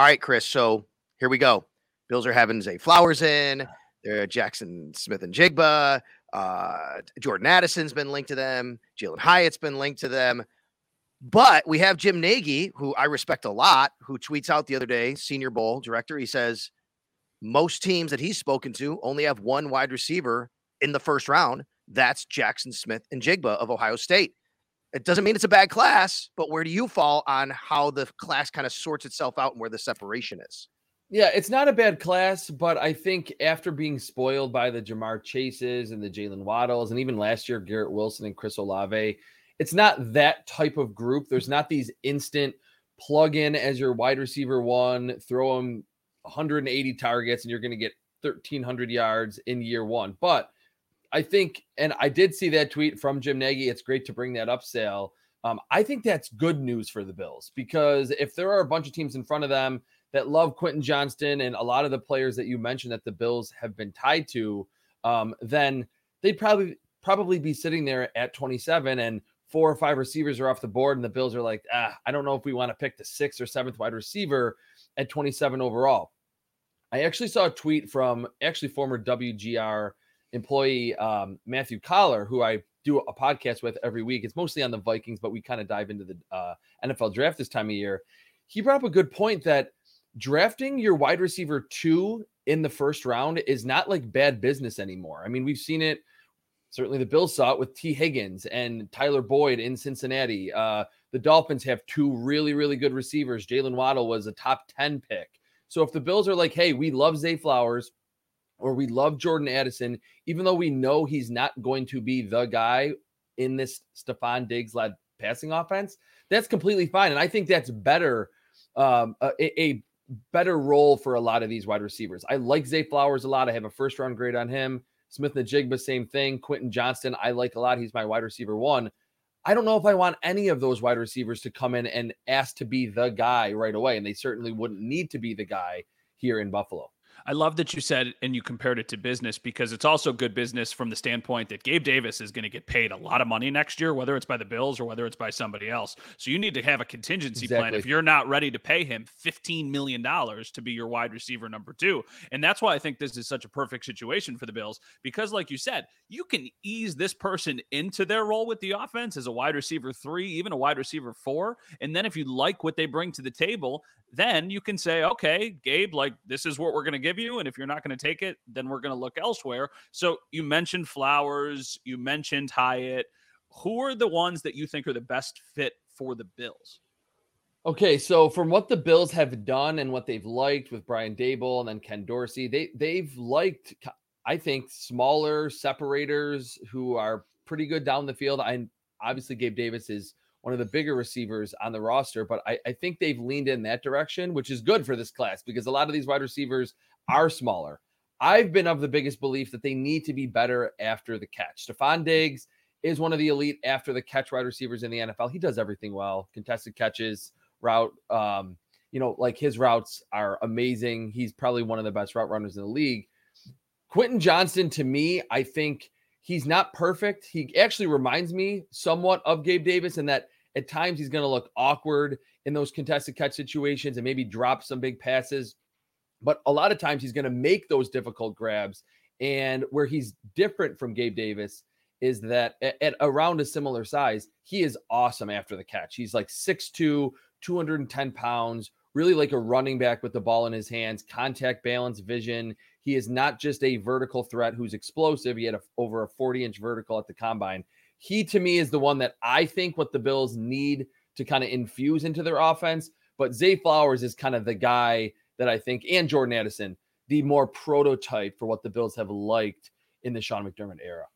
All right, Chris. So here we go. Bills are having Zay Flowers in. There, Jaxon Smith-Njigba. Uh, Jordan Addison's been linked to them. Jalin Hyatt's been linked to them. But we have Jim Nagy, who I respect a lot, who tweets out the other day, Senior Bowl director. He says most teams that he's spoken to only have one wide receiver in the first round. That's Jaxon Smith-Njigba of Ohio State. It doesn't mean it's a bad class, but where do you fall on how the class kind of sorts itself out and where the separation is? Yeah, it's not a bad class, but I think after being spoiled by the Ja'Marr Chases and the Jalen Waddles, and even last year, Garrett Wilson and Chris Olave, it's not that type of group. There's not these instant plug in as your wide receiver one, throw them 180 targets, and you're going to get 1,300 yards in year one. But I think, and I did see that tweet from Jim Nagy. It's great to bring that up, Sal. Um, I think that's good news for the Bills because if there are a bunch of teams in front of them that love Quentin Johnston and a lot of the players that you mentioned that the Bills have been tied to, um, then they'd probably probably be sitting there at 27 and four or five receivers are off the board, and the Bills are like, ah, I don't know if we want to pick the sixth or seventh wide receiver at 27 overall. I actually saw a tweet from actually former WGR employee um, Matthew Coller, who I do a podcast with every week. It's mostly on the Vikings, but we kind of dive into the uh, NFL draft this time of year. He brought up a good point that drafting your wide receiver two in the first round is not like bad business anymore. I mean, we've seen it. Certainly, the Bills saw it with Tee Higgins and Tyler Boyd in Cincinnati. Uh, the Dolphins have two really, really good receivers. Jalen Waddle was a top 10 pick. So if the Bills are like, hey, we love Zay Flowers, or we love Jordan Addison, even though we know he's not going to be the guy in this Stefon Diggs led passing offense, that's completely fine. And I think that's better, um, a, a, better role for a lot of these wide receivers. I like Zay Flowers a lot. I have a first round grade on him. Smith-Njigba, same thing. Quentin Johnston, I like a lot. He's my wide receiver one. I don't know if I want any of those wide receivers to come in and ask to be the guy right away. And they certainly wouldn't need to be the guy here in Buffalo. I love that you said and you compared it to business because it's also good business from the standpoint that Gabe Davis is going to get paid a lot of money next year, whether it's by the Bills or whether it's by somebody else. So you need to have a contingency exactly. plan if you're not ready to pay him $15 million to be your wide receiver number two. And that's why I think this is such a perfect situation for the Bills because, like you said, you can ease this person into their role with the offense as a wide receiver three, even a wide receiver four. And then if you like what they bring to the table, then you can say, okay, Gabe, like this is what we're going to give you. And if you're not going to take it, then we're going to look elsewhere. So you mentioned Flowers, you mentioned Hyatt. Who are the ones that you think are the best fit for the Bills? Okay, so from what the Bills have done and what they've liked with Brian Daboll and then Ken Dorsey, they they've liked, I think, smaller separators who are pretty good down the field. I obviously Gabe Davis is one of the bigger receivers on the roster, but I, I think they've leaned in that direction, which is good for this class because a lot of these wide receivers are smaller. I've been of the biggest belief that they need to be better after the catch. Stefon Diggs is one of the elite after the catch wide receivers in the NFL. He does everything well, contested catches, route. Um, you know, like his routes are amazing. He's probably one of the best route runners in the league. Quentin Johnston, to me, I think He's not perfect. He actually reminds me somewhat of Gabe Davis in that at times he's going to look awkward in those contested catch situations and maybe drop some big passes. But a lot of times he's going to make those difficult grabs. And where he's different from Gabe Davis is that at, at around a similar size, he is awesome after the catch. He's like 6'2, 210 pounds, really like a running back with the ball in his hands, contact balance, vision. He is not just a vertical threat who's explosive. He had a, over a 40 inch vertical at the combine. He, to me, is the one that I think what the Bills need to kind of infuse into their offense. But Zay Flowers is kind of the guy that I think, and Jordan Addison, the more prototype for what the Bills have liked in the Sean McDermott era.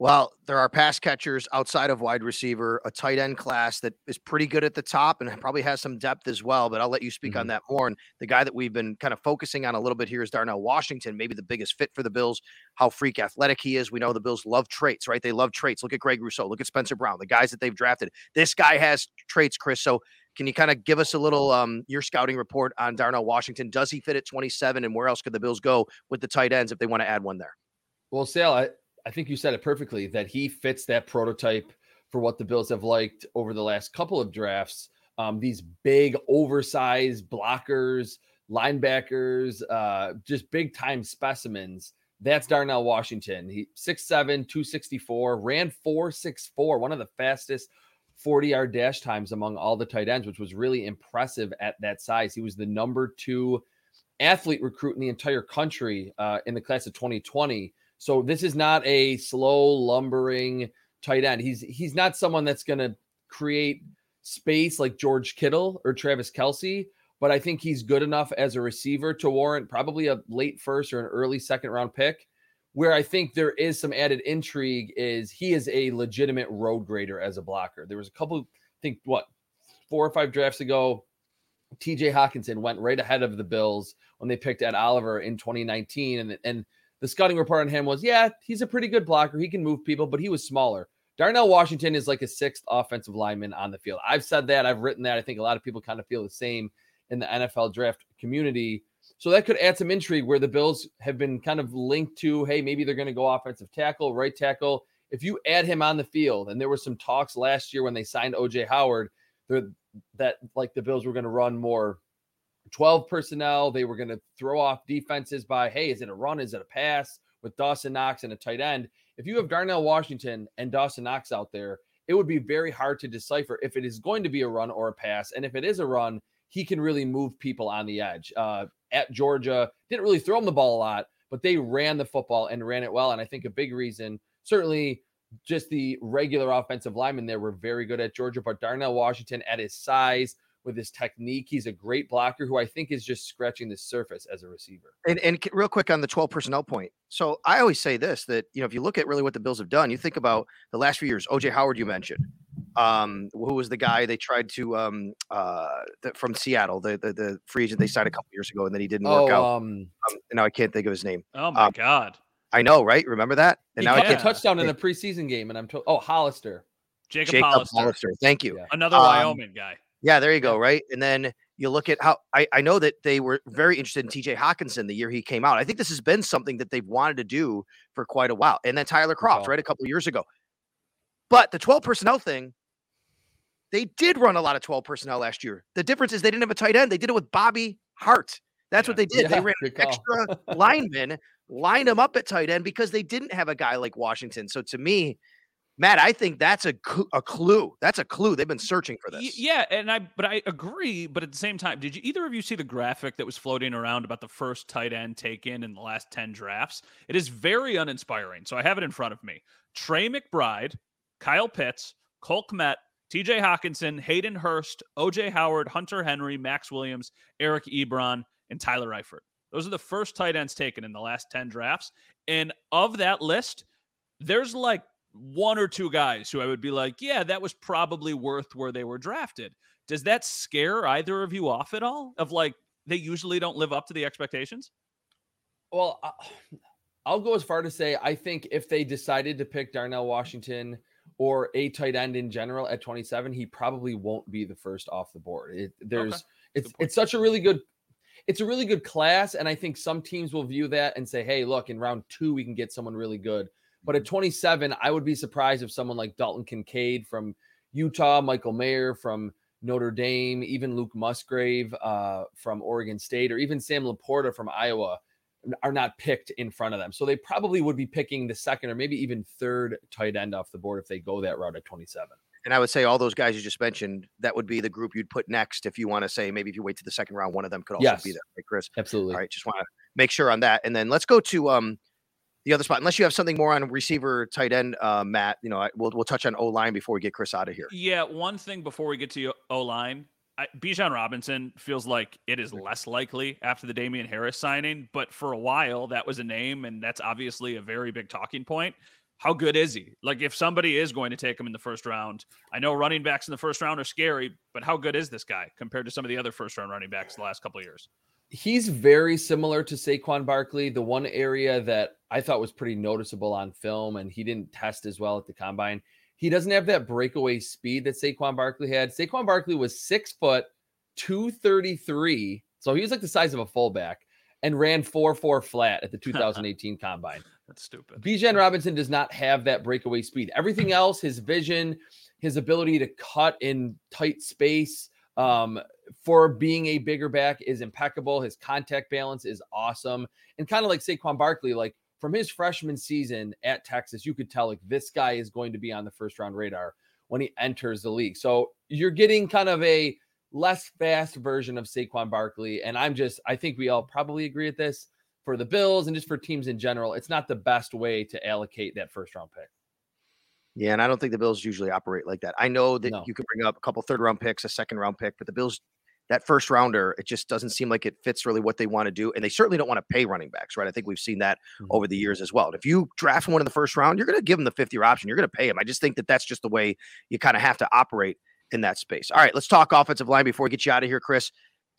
Well, there are pass catchers outside of wide receiver, a tight end class that is pretty good at the top and probably has some depth as well. But I'll let you speak mm-hmm. on that more. And the guy that we've been kind of focusing on a little bit here is Darnell Washington, maybe the biggest fit for the Bills, how freak athletic he is. We know the Bills love traits, right? They love traits. Look at Greg Rousseau, look at Spencer Brown, the guys that they've drafted. This guy has traits, Chris. So can you kind of give us a little um, your scouting report on Darnell Washington? Does he fit at 27? And where else could the Bills go with the tight ends if they want to add one there? Well, Sal, I, I think you said it perfectly that he fits that prototype for what the Bills have liked over the last couple of drafts. Um, these big, oversized blockers, linebackers, uh, just big time specimens. That's Darnell Washington. He 6'7, 264, ran 4'6'4, one of the fastest 40 yard dash times among all the tight ends, which was really impressive at that size. He was the number two athlete recruit in the entire country uh, in the class of 2020. So this is not a slow lumbering tight end. He's he's not someone that's going to create space like George Kittle or Travis Kelce, but I think he's good enough as a receiver to warrant probably a late first or an early second round pick. Where I think there is some added intrigue is he is a legitimate road grader as a blocker. There was a couple, I think, what four or five drafts ago, TJ Hockenson went right ahead of the Bills when they picked Ed Oliver in 2019, and and the scouting report on him was, yeah, he's a pretty good blocker. He can move people, but he was smaller. Darnell Washington is like a sixth offensive lineman on the field. I've said that. I've written that. I think a lot of people kind of feel the same in the NFL draft community. So that could add some intrigue where the Bills have been kind of linked to, hey, maybe they're going to go offensive tackle, right tackle. If you add him on the field, and there were some talks last year when they signed OJ Howard, that like the Bills were going to run more 12 personnel. They were going to throw off defenses by, hey, is it a run? Is it a pass with Dawson Knox and a tight end? If you have Darnell Washington and Dawson Knox out there, it would be very hard to decipher if it is going to be a run or a pass. And if it is a run, he can really move people on the edge. Uh, at Georgia, didn't really throw him the ball a lot, but they ran the football and ran it well. And I think a big reason, certainly just the regular offensive linemen there were very good at Georgia, but Darnell Washington at his size, with his technique. He's a great blocker who I think is just scratching the surface as a receiver. And, and real quick on the 12 personnel point. So I always say this that, you know, if you look at really what the Bills have done, you think about the last few years, OJ Howard, you mentioned, um, who was the guy they tried to, um, uh, the, from Seattle, the, the, the free agent they signed a couple years ago and then he didn't oh, work out. Um, um, now I can't think of his name. Oh my um, God. I know, right? Remember that? And he now I can't touchdown in the preseason game. And I'm told, oh, Hollister. Jacob, Jacob Hollister. Hollister. Thank you. Yeah. Another Wyoming guy. Yeah, there you go. Right. And then you look at how I, I know that they were very interested in TJ Hockenson the year he came out. I think this has been something that they've wanted to do for quite a while. And then Tyler Kroft, right, a couple years ago. But the 12 personnel thing, they did run a lot of 12 personnel last year. The difference is they didn't have a tight end. They did it with Bobby Hart. That's yeah. what they did. Yeah, they ran extra linemen, lined them up at tight end because they didn't have a guy like Washington. So to me, Matt, I think that's a a clue. That's a clue. They've been searching for this. Yeah, and I but I agree. But at the same time, did you either of you see the graphic that was floating around about the first tight end taken in the last ten drafts? It is very uninspiring. So I have it in front of me. Trey McBride, Kyle Pitts, Cole Kmet, T.J. Hockenson, Hayden Hurst, O.J. Howard, Hunter Henry, Maxx Williams, Eric Ebron, and Tyler Eifert. Those are the first tight ends taken in the last ten drafts. And of that list, there's like one or two guys who I would be like, yeah, that was probably worth where they were drafted. Does that scare either of you off at all? Of like, they usually don't live up to the expectations? Well, I'll go as far to say I think if they decided to pick Darnell Washington or a tight end in general at 27, he probably won't be the first off the board. It, there's okay. it's it's such a really good it's a really good class, and I think some teams will view that and say, "Hey, look, in round two we can get someone really good." But at 27, I would be surprised if someone like Dalton Kincaid from Utah, Michael Mayer from Notre Dame, even Luke Musgrave uh, from Oregon State, or even Sam LaPorta from Iowa are not picked in front of them. So they probably would be picking the second or maybe even third tight end off the board if they go that route at 27. And I would say all those guys you just mentioned, that would be the group you'd put next if you want to say maybe if you wait to the second round, one of them could also yes. be there, right, Chris? Absolutely. All right, just want to make sure on that. And then let's go to um the other spot. Unless you have something more on receiver, tight end, uh, Matt. You know, I, we'll we'll touch on O line before we get Chris out of here. Yeah, one thing before we get to O line, Bijan Robinson feels like it is less likely after the Damien Harris signing, but for a while that was a name, and that's obviously a very big talking point. How good is he? Like, if somebody is going to take him in the first round, I know running backs in the first round are scary, but how good is this guy compared to some of the other first round running backs the last couple of years? He's very similar to Saquon Barkley. The one area that I thought was pretty noticeable on film, and he didn't test as well at the combine he doesn't have that breakaway speed that Saquon Barkley had. Saquon Barkley was six foot, 233. So he was like the size of a fullback and ran 4 4 flat at the 2018 combine. That's stupid. Bijan Robinson does not have that breakaway speed. Everything else, his vision, his ability to cut in tight space um, for being a bigger back is impeccable. His contact balance is awesome. And kind of like Saquon Barkley, like from his freshman season at Texas, you could tell like this guy is going to be on the first round radar when he enters the league. So you're getting kind of a less fast version of Saquon Barkley. And I'm just, I think we all probably agree at this for the Bills and just for teams in general. It's not the best way to allocate that first round pick. Yeah, and I don't think the Bills usually operate like that. I know that No. you could bring up a couple third round picks, a second round pick, but the Bills that first rounder, it just doesn't seem like it fits really what they want to do. And they certainly don't want to pay running backs, right? I think we've seen that Mhm. over the years as well. And if you draft one in the first round, you're going to give them the 50 year option. You're going to pay him. I just think that that's just the way you kind of have to operate in that space. All right, let's talk offensive line before we get you out of here, Chris.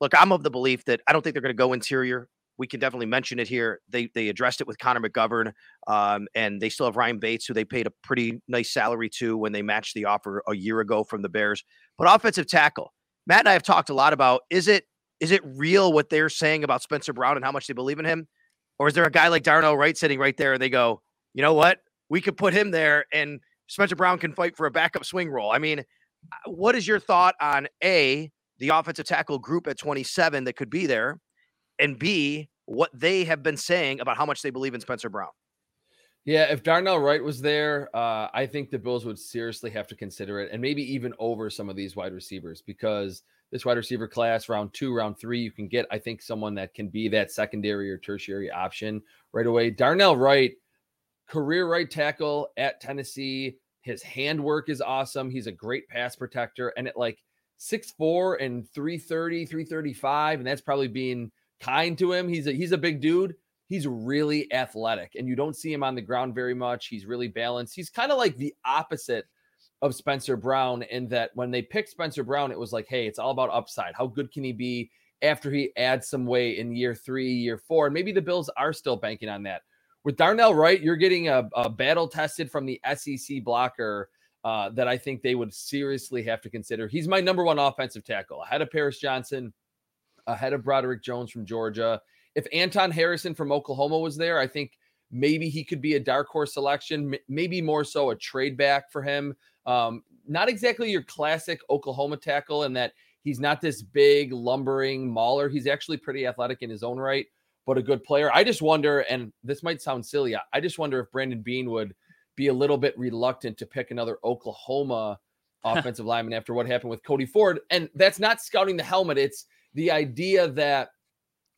Look, I'm of the belief that I don't think they're going to go interior. We can definitely mention it here. They they addressed it with Connor McGovern, um, and they still have Ryan Bates, who they paid a pretty nice salary to when they matched the offer a year ago from the Bears. But offensive tackle, Matt and I have talked a lot about is it is it real what they're saying about Spencer Brown and how much they believe in him? Or is there a guy like Darnell Wright sitting right there and they go, you know what? We could put him there and Spencer Brown can fight for a backup swing role. I mean, uh, what is your thought on A, the offensive tackle group at 27 that could be there, and B, what they have been saying about how much they believe in Spencer Brown? Yeah, if Darnell Wright was there, uh, I think the Bills would seriously have to consider it and maybe even over some of these wide receivers because this wide receiver class, round two, round three, you can get, I think, someone that can be that secondary or tertiary option right away. Darnell Wright, career right tackle at Tennessee. His handwork is awesome. He's a great pass protector. And at like 6'4 and 330, 335, and that's probably being kind to him. He's a he's a big dude he's really athletic and you don't see him on the ground very much. He's really balanced. He's kind of like the opposite of Spencer Brown in that when they picked Spencer Brown, it was like, hey, it's all about upside. How good can he be after he adds some weight in year three, year four? And maybe the Bills are still banking on that. With Darnell Wright, you're getting a, a battle tested from the SEC blocker uh, that I think they would seriously have to consider. He's my number one offensive tackle ahead of Paris Johnson, ahead of Broderick Jones from Georgia if Anton Harrison from Oklahoma was there, I think maybe he could be a dark horse selection, maybe more so a trade back for him. Um, not exactly your classic Oklahoma tackle in that he's not this big lumbering mauler. He's actually pretty athletic in his own right, but a good player. I just wonder, and this might sound silly, I just wonder if Brandon Beane would be a little bit reluctant to pick another Oklahoma offensive lineman after what happened with Cody Ford. And that's not scouting the helmet. It's the idea that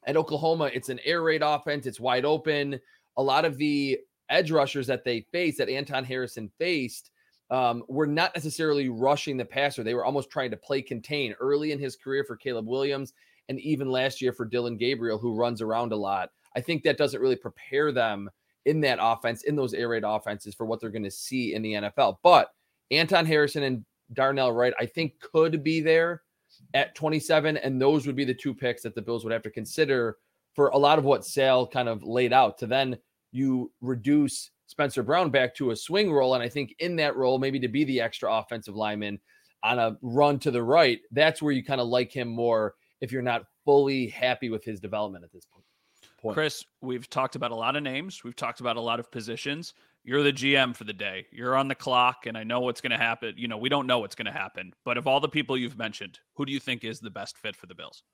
at Oklahoma, it's an air raid offense. It's wide open. A lot of the edge rushers that they faced, that Anton Harrison faced, um, were not necessarily rushing the passer. They were almost trying to play contain early in his career for Caleb Williams and even last year for Dillon Gabriel, who runs around a lot. I think that doesn't really prepare them in that offense, in those air raid offenses for what they're going to see in the NFL. But Anton Harrison and Darnell Wright, I think, could be there at 27. And those would be the two picks that the Bills would have to consider for a lot of what Sal kind of laid out to then you reduce Spencer Brown back to a swing role. And I think in that role, maybe to be the extra offensive lineman on a run to the right, that's where you kind of like him more if you're not fully happy with his development at this point. Chris, we've talked about a lot of names. We've talked about a lot of positions. You're the GM for the day. You're on the clock, and I know what's going to happen. You know, we don't know what's going to happen. But of all the people you've mentioned, who do you think is the best fit for the Bills?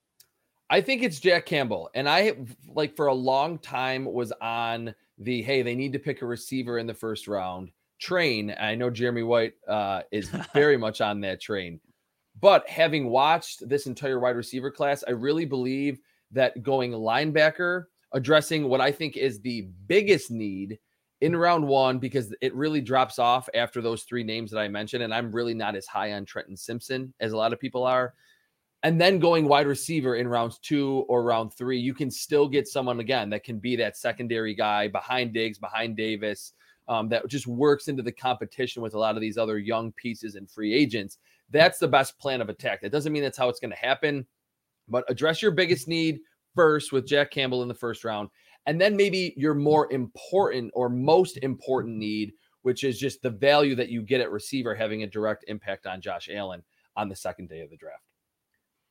I think it's Jack Campbell. And I like for a long time was on the hey, they need to pick a receiver in the first round train. I know Jeremy White uh, is very much on that train. But having watched this entire wide receiver class, I really believe that going linebacker, addressing what I think is the biggest need in round one, because it really drops off after those three names that I mentioned. And I'm really not as high on Trenton Simpson as a lot of people are. And then going wide receiver in rounds two or round three, you can still get someone again that can be that secondary guy behind Diggs, behind Davis, um, that just works into the competition with a lot of these other young pieces and free agents. That's the best plan of attack. That doesn't mean that's how it's going to happen, but address your biggest need first with Jack Campbell in the first round. And then maybe your more important or most important need, which is just the value that you get at receiver having a direct impact on Josh Allen on the second day of the draft.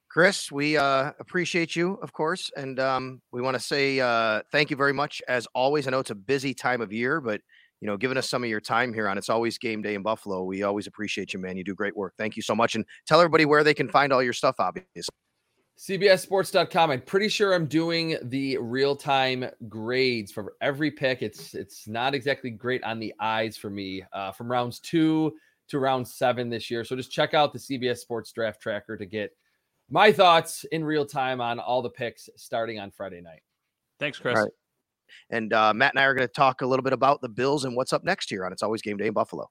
Chris, we uh, appreciate you, of course, and um, we want to say uh, thank you very much as always. I know it's a busy time of year, but you know, giving us some of your time here on it's always game day in Buffalo. We always appreciate you, man. You do great work. Thank you so much, and tell everybody where they can find all your stuff. Obviously, CBSSports.com. I'm pretty sure I'm doing the real time grades for every pick. It's it's not exactly great on the eyes for me uh, from rounds two to round seven this year. So just check out the CBS Sports Draft Tracker to get my thoughts in real time on all the picks starting on Friday night. Thanks, Chris. And uh, Matt and I are going to talk a little bit about the Bills and what's up next year on It's Always Game Day in Buffalo.